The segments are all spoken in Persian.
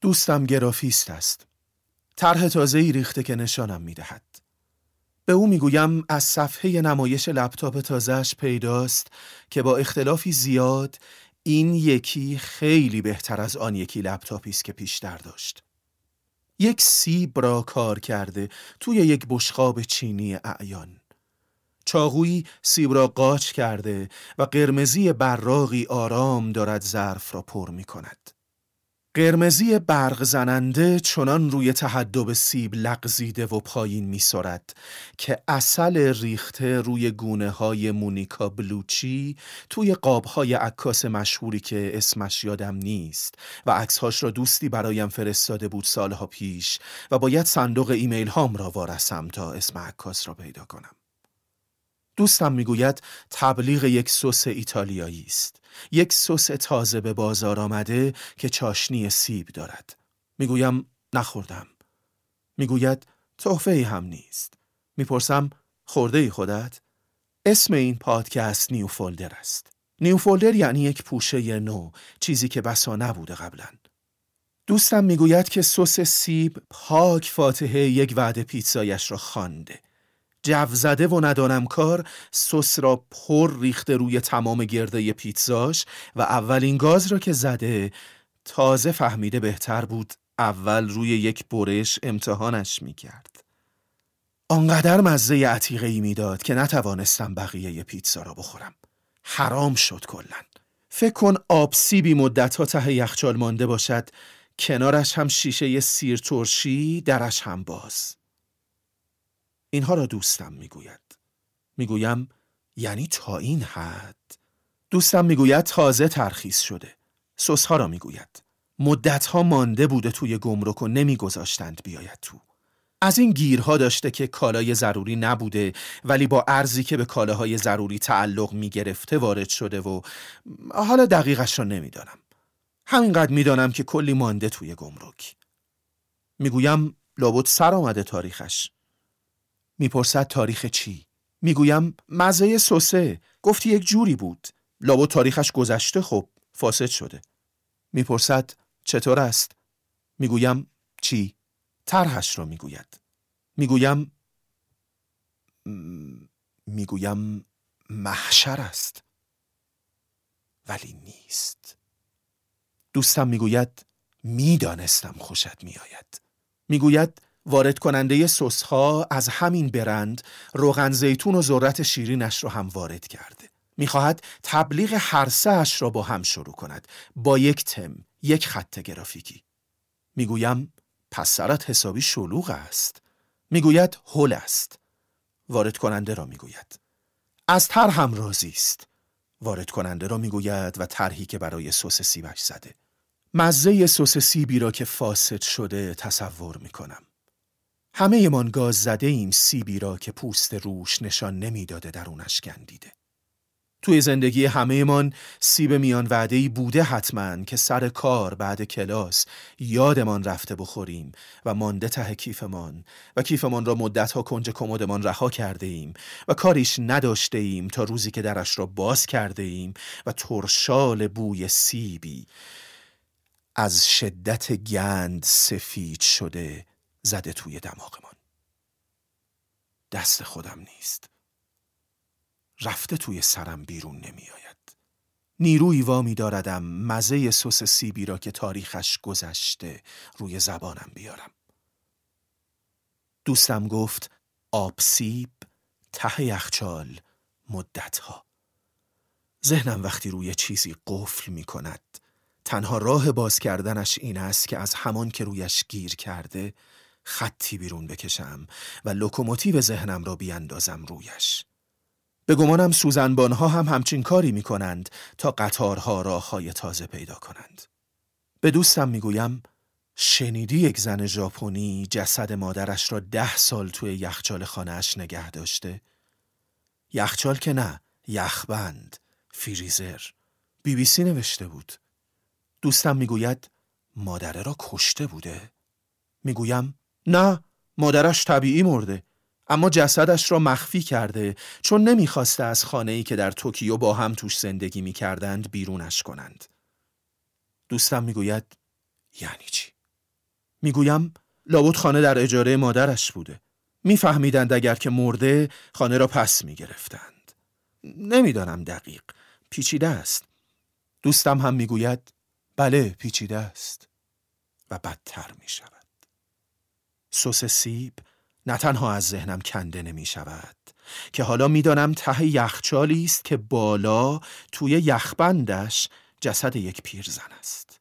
دوستم گرافیست است. طرح تازه‌ای ریخته که نشانم می‌دهد. به او می‌گویم از صفحه نمایش لپتاپ تازهش پیداست که با اختلافی زیاد این یکی خیلی بهتر از آن یکی لپتاپی است که پیشتر داشت. یک سیب را کار کرده توی یک بشقاب چینی اعیان. چاقویی سیب را قاچ کرده و قرمزی براغی آرام دارد ظرف را پر می کند. قرمزی برق زننده چنان روی تهدب سیب لغزیده و پایین می سرد که اصل ریخته روی گونه های مونیکا بلوچی توی قاب های عکاس مشهوری که اسمش یادم نیست و عکسهاش را دوستی برایم فرستاده بود سالها پیش و باید صندوق ایمیل هام را وارسم تا اسم عکاس را پیدا کنم. دوستم می‌گوید تبلیغ یک سس ایتالیایی است. یک سس تازه به بازار آمده که چاشنی سیب دارد. می‌گویم نخوردم. می‌گوید تحفه هم نیست. می‌پرسم خورده ای خودت؟ اسم این پادکست New Folder است. New Folder یعنی یک پوشه نو، چیزی که بسا نبوده قبلا. دوستم می‌گوید که سس سیب پاک فاتحه یک وعده پیتزایش را خوانده. جو زده و ندانم کار سس را پر ریخته روی تمام گرده پیتزاش و اولین گاز را که زده تازه فهمیده بهتر بود اول روی یک برش امتحانش می کرد. آنقدر مزه عتیقه ای می‌داد که نتوانستم بقیه پیتزا را بخورم. حرام شد کلا. فکر کن آب سیبی مدت ها ته یخچال مانده باشد کنارش هم شیشه سیر ترشی درش هم باز. اینها را دوستم می‌گوید. می‌گویم یعنی تا این حد. دوستم می‌گوید تازه ترخیص شده. سسها را می‌گوید. مدتها مانده بوده توی گمرک و نمیگذاشتند بیاید تو. از این گیرها داشته که کالای ضروری نبوده ولی با ارزی که به کالاهای ضروری تعلق می‌گرفته وارد شده و حالا دقیقش را نمی‌دانم. همینقدر می‌دانم که کلی مانده توی گمرک. می‌گویم لابد سر آمده تاریخش. می‌پرسد تاریخ چی؟ می‌گویم مزه سوسه. گفتی یک جوری بود. لابو تاریخش گذشته خب فاسد شده. می‌پرسد چطور است؟ می‌گویم چی؟ طرحش را می‌گوید. می‌گویم می‌گویم محشر است. ولی نیست. دوستم می‌گوید می‌دانستم خوشت میآید. می‌گوید وارد کننده سس ها از همین برند روغن زیتون و ذرت شیرینش را هم وارد کرده. می‌خواهد تبلیغ هر اش را با هم شروع کند با یک تم، یک خط گرافیکی. می‌گویم پس سرت حسابی شلوغ است. می‌گوید هول است. وارد کننده را می‌گوید. از تر هم راضی است. وارد کننده را می‌گوید و طرحی که برای سس سیبش زده. مزه سس سیبی را که فاسد شده تصور می‌کنم. همه من گاز زده ایم سیبی را که پوست روش نشان نمی‌داده درونش گندیده. توی زندگی همه من سیب میان وعده بوده حتما که سر کار بعد کلاس یادمان رفته بخوریم و مانده ته کیفمان و کیفمان را مدتها کنج کمدمان رها کرده ایم و کاریش نداشته ایم تا روزی که درش را باز کرده ایم و ترشال بوی سیبی از شدت گند سفید شده زده توی دماغمان. دست خودم نیست. رفته توی سرم بیرون نمی آید نیروی وامی داردم مزه سس سیبی را که تاریخش گذشته روی زبانم بیارم. دوستم گفت آب سیب ته یخچال مدتها. ذهنم وقتی روی چیزی قفل می کند تنها راه باز کردنش این است که از همان که رویش گیر کرده خطی بیرون بکشم و لوکوموتیو ذهنم را بیاندازم رویش. به گمانم سوزنبانها هم همچین کاری می کنند تا قطارها راههای تازه پیدا کنند. به دوستم می‌گویم شنیدی یک زن ژاپنی جسد مادرش را ده سال توی یخچال خانهاش نگه داشته؟ یخچال که نه، یخبند، فریزر. بی بی سی نوشته بود. دوستم می‌گوید مادره را کشته بوده؟ می‌گویم نه مادرش طبیعی مرده اما جسدش را مخفی کرده چون نمی‌خواسته از خانه ای که در توکیو با هم توش زندگی می‌کردند بیرونش کنند. دوستم می‌گوید یعنی چی؟ می‌گویم لابد خانه در اجاره مادرش بوده. میفهمیدند اگر که مرده خانه را پس می‌گرفتند. نمی‌دانم دقیق. پیچیده است. دوستم هم می‌گوید بله پیچیده است. و بدتر می شود سس سیب نه تنها از ذهنم کنده نمی شود که حالا می‌دانم ته یخچالی است که بالا توی یخبندش جسد یک پیرزن است.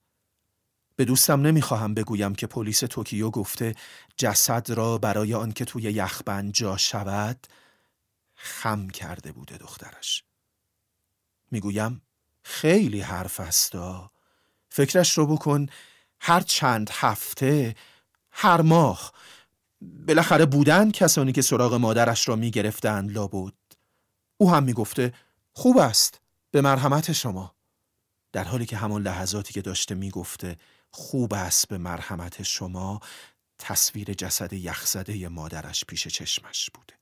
به دوستم نمی‌خواهم بگویم که پلیس توکیو گفته جسد را برای آنکه توی یخبند جا شود خم کرده بوده دخترش. می‌گویم خیلی حرف استا فکرش رو بکن هر چند هفته هر ماه. بالاخره بودن کسانی که سراغ مادرش را می‌گرفتند لابد. او هم می‌گفته خوب است به مرحمت شما. در حالی که همان لحظاتی که داشته می‌گفته خوب است به مرحمت شما. تصویر جسد یخزده مادرش پیش چشمش بوده.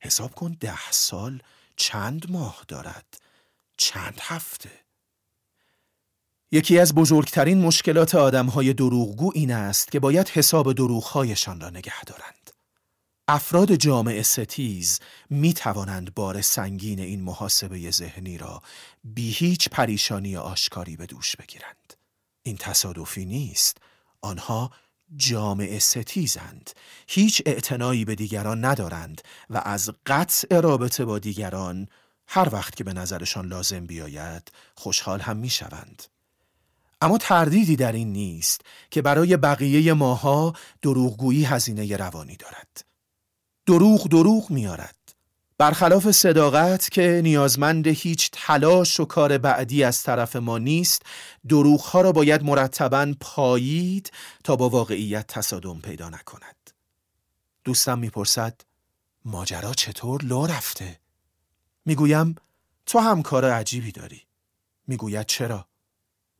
حساب کن ده سال چند ماه دارد؟ چند هفته؟ یکی از بزرگترین مشکلات آدمهای دروغگو این است که باید حساب دروغهایشان را نگه دارند. افراد جامعه ستیز می توانند بار سنگین این محاسبه ذهنی را بی هیچ پریشانی آشکاری به دوش بگیرند. این تصادفی نیست. آنها جامعه ستیزند. هیچ اعتنایی به دیگران ندارند و از قطع رابطه با دیگران هر وقت که به نظرشان لازم بیاید خوشحال هم می شوند. اما تردیدی در این نیست که برای بقیه ماها دروغگویی هزینه روانی دارد. دروغ دروغ میارد. برخلاف صداقت که نیازمند هیچ تلاش و کار بعدی از طرف ما نیست دروغها را باید مرتبا پایید تا با واقعیت تصادم پیدا نکند دوستم می‌پرسد ماجرا چطور لو رفته؟ می‌گویم تو هم کار عجیبی داری می‌گوید چرا؟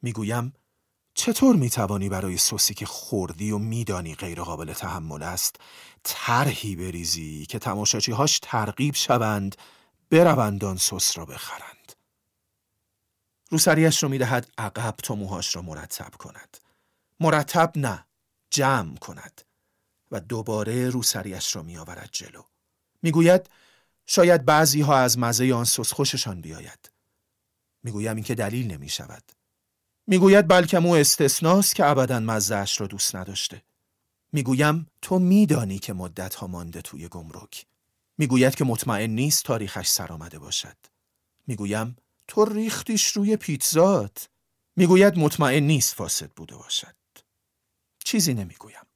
می‌گویم چطور می‌توانی برای سوسی که خوردی و میدانی غیر قابل تحمل است طرحی بریزی که تماشاچی هاش ترغیب شوند بروند آن سس را بخرند. روسریش رو می‌دهد عقب تا موهاش را مرتب کند. مرتب نه جمع کند و دوباره روسریش را میآورد جلو. می‌گوید شاید بعضی ها از مزه آن سس خوششان بیاید. می‌گویم اینکه دلیل نمی شود می‌گوید بلکه او استثناست که ابدا مزهش را دوست نداشته. می‌گویم تو میدانی که مدت ها مانده توی گمرک. می‌گوید که مطمئن نیست تاریخش سر آمده باشد. می‌گویم تو ریختیش روی پیتزات. می‌گوید مطمئن نیست فاسد بوده باشد. چیزی نمی‌گویم.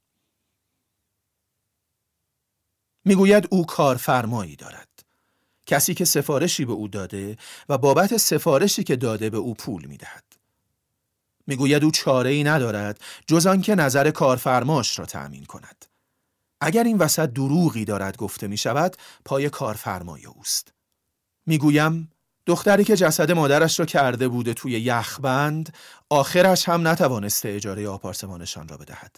می‌گوید او کارفرمایی دارد. کسی که سفارشی به او داده و بابت سفارشی که داده به او پول می‌دهد. می‌گوید او چاره ای ندارد جز آنکه نظر کارفرماش را تأمین کند. اگر این وسط دروغی دارد گفته می شود پای کارفرمای اوست. می‌گویم دختری که جسد مادرش را کرده بوده توی یخبند آخرش هم نتوانسته اجاره آپارتمانشان را بدهد.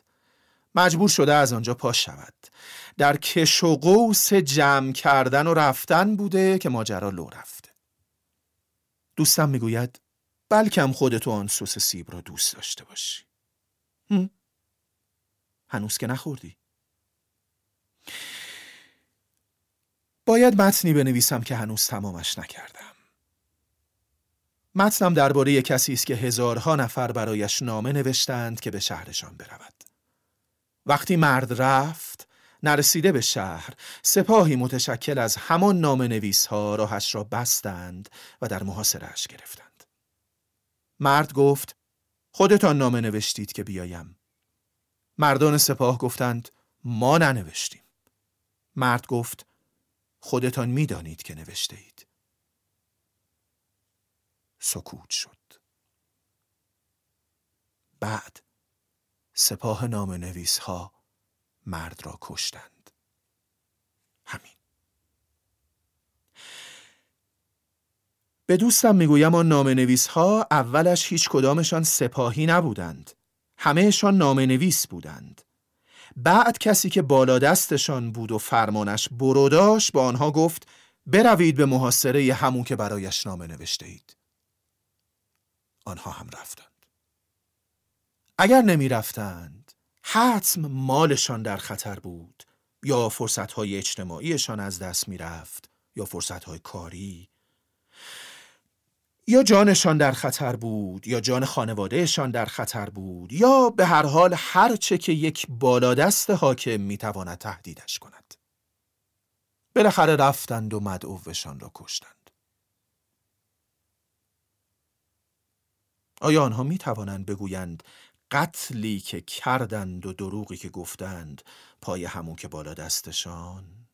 مجبور شده از آنجا پاش شود. در کش و قوس جمع کردن و رفتن بوده که ماجرا لو رفته. دوستم می‌گوید بلکم خودتو آن سس سیب را دوست داشته باشی. هم؟ هنوز که نخوردی. باید متنی بنویسم که هنوز تمامش نکردم. متنم درباره کسی است که هزارها نفر برایش نامه نوشتند که به شهرشان برود. وقتی مرد رفت نرسیده به شهر سپاهی متشکل از همان نامه نویس ها راهش را بستند و در محاصرهش گرفتند. مرد گفت خودتان نامه نوشتید که بیایم. مردان سپاه گفتند ما ننوشتیم. مرد گفت خودتان می‌دانید که نوشته اید سکوت شد. بعد سپاه نام نویس ها مرد را کشتند همین به دوستم می‌گویم آن نام نویس ها اولش هیچ کدامشان سپاهی نبودند. همهشان نام نویس بودند. بعد کسی که بالا دستشان بود و فرمانش بروداش با آنها گفت بروید به محاصره همون که برایش نامه نوشته اید. آنها هم رفتند. اگر نمی رفتند حتم مالشان در خطر بود یا فرصتهای اجتماعیشان از دست می‌رفت یا فرصتهای کاری یا جانشان در خطر بود یا جان خانوادهشان در خطر بود یا به هر حال هر چه که یک بالادست حاکم می‌تواند تهدیدش کند. بالاخره رفتند و مدعوشان را کشتند. آیا آنها می توانند بگویند قتلی که کردند و دروغی که گفتند پای همون که بالا دستشان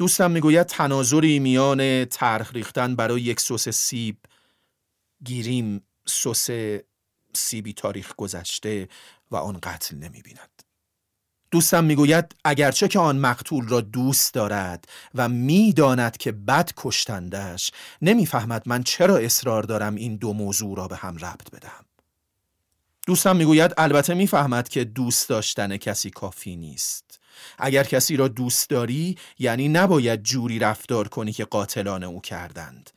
دوستم می‌گوید تناظری میان ترخ ریختن برای یک سس سیب گیریم سس سیبی تاریخ گذشته و آن قتل نمی‌بیند. دوستم می‌گوید اگرچه که آن مقتول را دوست دارد و می‌داند که بد کشتندش نمی‌فهمد من چرا اصرار دارم این دو موضوع را به هم ربط بدهم. دوستم می‌گوید البته می‌فهمد که دوست داشتن کسی کافی نیست. اگر کسی را دوست داری یعنی نباید جوری رفتار کنی که قاتلان او کردند.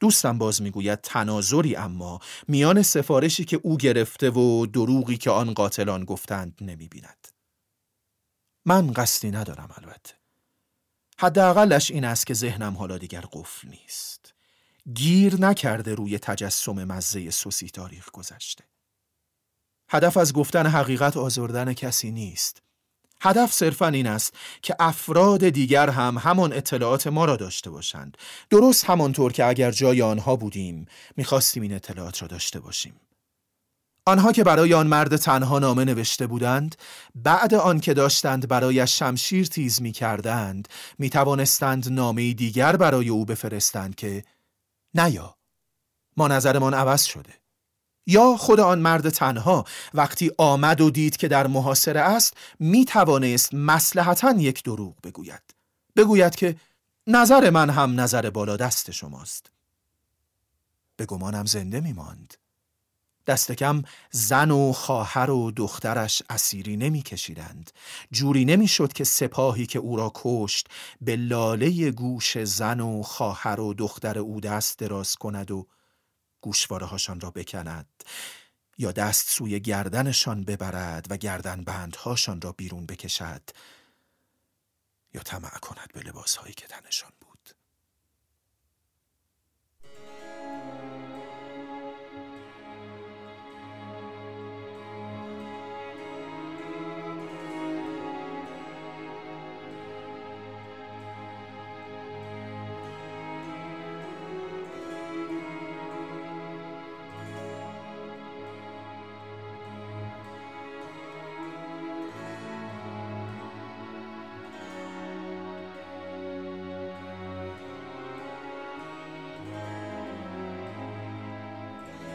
دوستم باز می‌گوید تناظری اما میان سفارشی که او گرفته و دروغی که آن قاتلان گفتند نمی‌بیند. من قصدی ندارم البته. حداقلش این است که ذهنم حالا دیگر قفل نیست. گیر نکرده روی تجسم مزه سوسی تاریخ گذشته. هدف از گفتن حقیقت آزردن کسی نیست. هدف صرفا این است که افراد دیگر هم همان اطلاعات ما را داشته باشند. درست همانطور که اگر جای آنها بودیم می‌خواستیم این اطلاعات را داشته باشیم. آنها که برای آن مرد تنها نامه نوشته بودند بعد آن که داشتند برای شمشیر تیز می کردند می توانستند نامه دیگر برای او بفرستند که نیا ما نظرمان عوض شده. یا خود آن مرد تنها وقتی آمد و دید که در محاصره است می توانست مسلحتا یک دروغ بگوید. بگوید که نظر من هم نظر بالا دست شماست. به گمانم زنده می ماند دست کم زن و خواهر و دخترش اسیری نمیکشیدند. جوری نمی‌شد که سپاهی که او را کشت به لاله گوش زن و خواهر و دختر او دست دراز کند و گوشواره هاشان را بکند یا دست سوی گردنشان ببرد و گردن بندهاشان را بیرون بکشد یا طمع کند به لباسهایی که تنشان بود.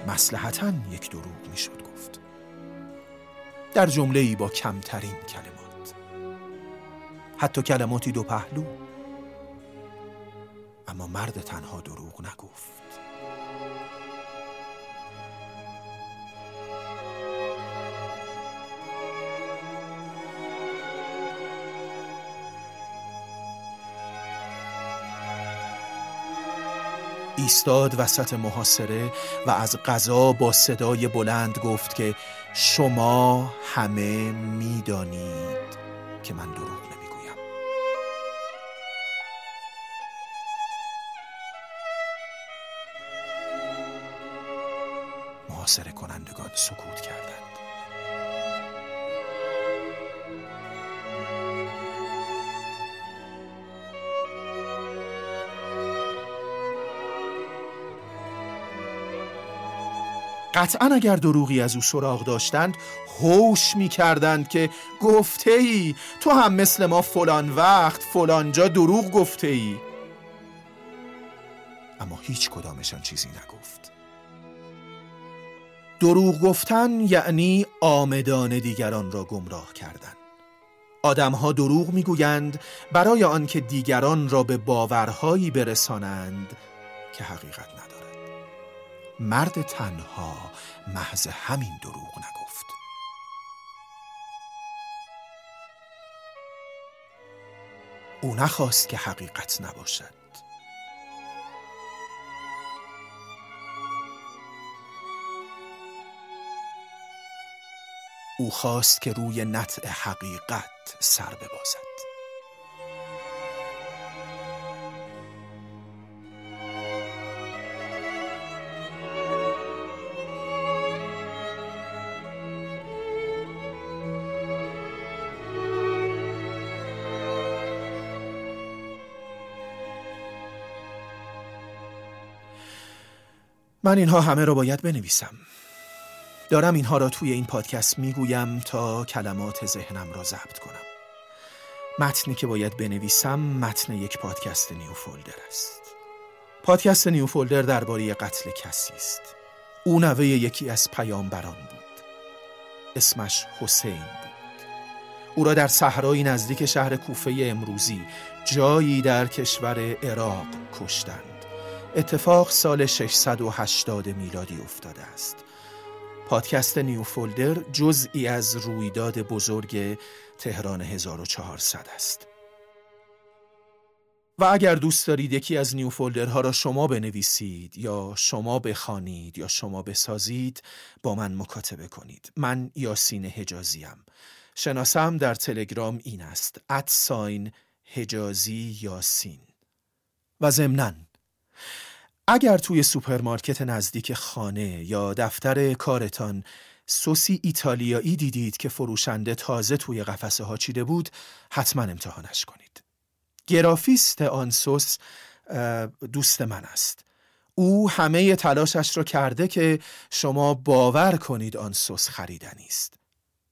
مسلحتا یک دروغ می‌شد گفت. در جمله ای با کمترین کلمات. حتی کلماتی دو پهلو. اما مرد تنها دروغ نگفت. ایستاد وسط محاصره و از غذا با صدای بلند گفت که شما همه می‌دانید که من دروغ قطعا اگر دروغی از او سراغ داشتند هوش می کردند که گفته ای تو هم مثل ما فلان وقت فلان جا دروغ گفته ای اما هیچ کدامشان چیزی نگفت. دروغ گفتن یعنی آمدان دیگران را گمراه کردن. آدمها دروغ می‌گویند برای آنکه دیگران را به باورهایی برسانند که حقیقت ندارد مرد تنها محض همین دروغ نگفت. او نخواست که حقیقت نباشد. او خواست که روی نطع حقیقت سر ببازد. من اینها همه را باید بنویسم. دارم اینها را توی این پادکست می‌گویم تا کلمات ذهنم را ضبط کنم. متنی که باید بنویسم متن یک پادکست نیو فولدر است. پادکست نیو فولدر درباره قتل کسی است. او نوه یکی از پیامبران بود. اسمش حسین بود. او را در صحرایی نزدیک شهر کوفه امروزی جایی در کشور عراق کشتند. اتفاق سال 680 میلادی افتاده است. پادکست نیو فولدر جزئی از رویداد بزرگ تهران 1400 است. و اگر دوست دارید یکی از نیو فولدرها را شما بنویسید یا شما بخوانید یا شما بسازید با من مکاتبه کنید. من یاسین حجازیم. شناسم در تلگرام این است. ادساین حجازی یاسین. و ضمناً اگر توی سوپرمارکت نزدیک خانه یا دفتر کارتان سسی ایتالیایی دیدید که فروشنده تازه توی قفسه ها چیده بود حتما امتحانش کنید. گرافیست آن سس دوست من است. او همه تلاشش را کرده که شما باور کنید آن سس خریدنی است.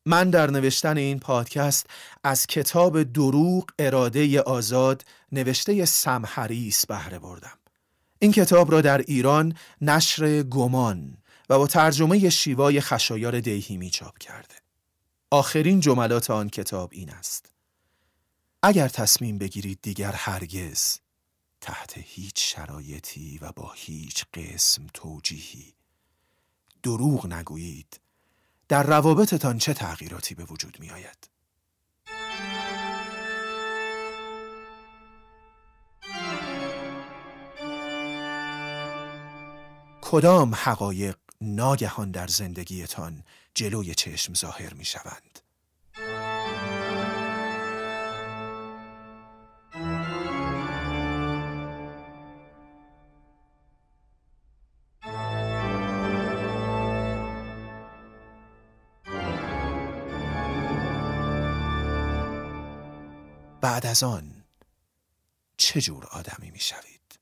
من در نوشتن این پادکست از کتاب دروغ اراده آزاد نوشته سمحریس بهره بردم. این کتاب را در ایران نشر گمان و با ترجمه شیوای خشایار دیهیمی چاپ کرده. آخرین جملات آن کتاب این است. اگر تصمیم بگیرید دیگر هرگز تحت هیچ شرایطی و با هیچ قسم توجیهی دروغ نگویید در روابطتان چه تغییراتی به وجود می آید؟ کدام حقایق ناگهان در زندگیتان جلوی چشم ظاهر می شوند؟ بعد از آن چه جور آدمی می شوید؟